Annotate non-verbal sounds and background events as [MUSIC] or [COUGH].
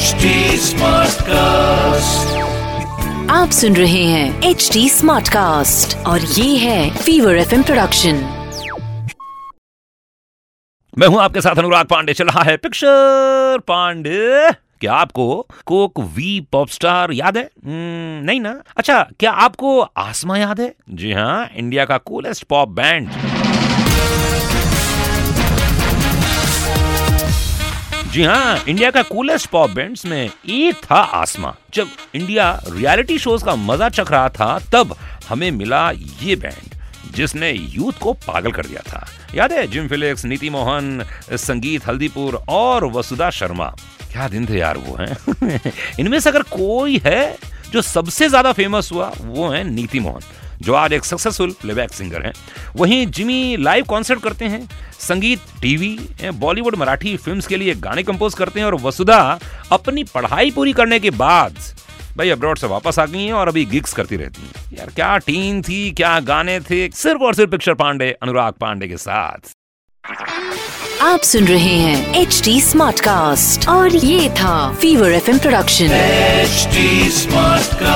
HD cast आप सुन रहे हैं एच डी स्मार्ट कास्ट और ये है फीवर एफ़ प्रोडक्शन मैं हूँ आपके साथ अनुराग पांडे चल रहा है पिक्चर पांडे। क्या आपको कोक वी पॉप स्टार याद है? हम्म, नहीं ना? अच्छा क्या आपको आसमा याद है? जी हाँ इंडिया का कूलेस्ट पॉप बैंड जी हाँ इंडिया का कूलेस्ट पॉप बैंड्स में एक था आसमा। जब इंडिया रियलिटी शोज़ का मज़ा चख रहा था, तब हमें मिला ये बैंड जिसने यूथ को पागल कर दिया था। याद है जिम फिलिक्स नीति मोहन संगीत हल्दीपुर और वसुधा शर्मा। क्या दिन थे यार वो, हैं? [LAUGHS] इनमें से अगर कोई है जो सबसे ज़्यादा फ़ेमस हुआ, वो है नीति मोहन जो आज एक सक्सेसफुल प्लेबैक सिंगर हैं। वहीं जिमी लाइव कॉन्सर्ट करते हैं। संगीत टीवी बॉलीवुड मराठी फिल्म्स के लिए गाने कंपोज करते हैं और वसुधा अपनी पढ़ाई पूरी करने के बाद भाई अब्रॉड से वापस आ गई हैं और अभी गिग्स करती रहती हैं। यार क्या टीम थी क्या गाने थे? सिर्फ़ और सिर्फ़ पिक्चर पांडे अनुराग पांडे के साथ। आप सुन रहे हैं एच डी स्मार्ट कास्ट और ये था fever F production HD Smartcast.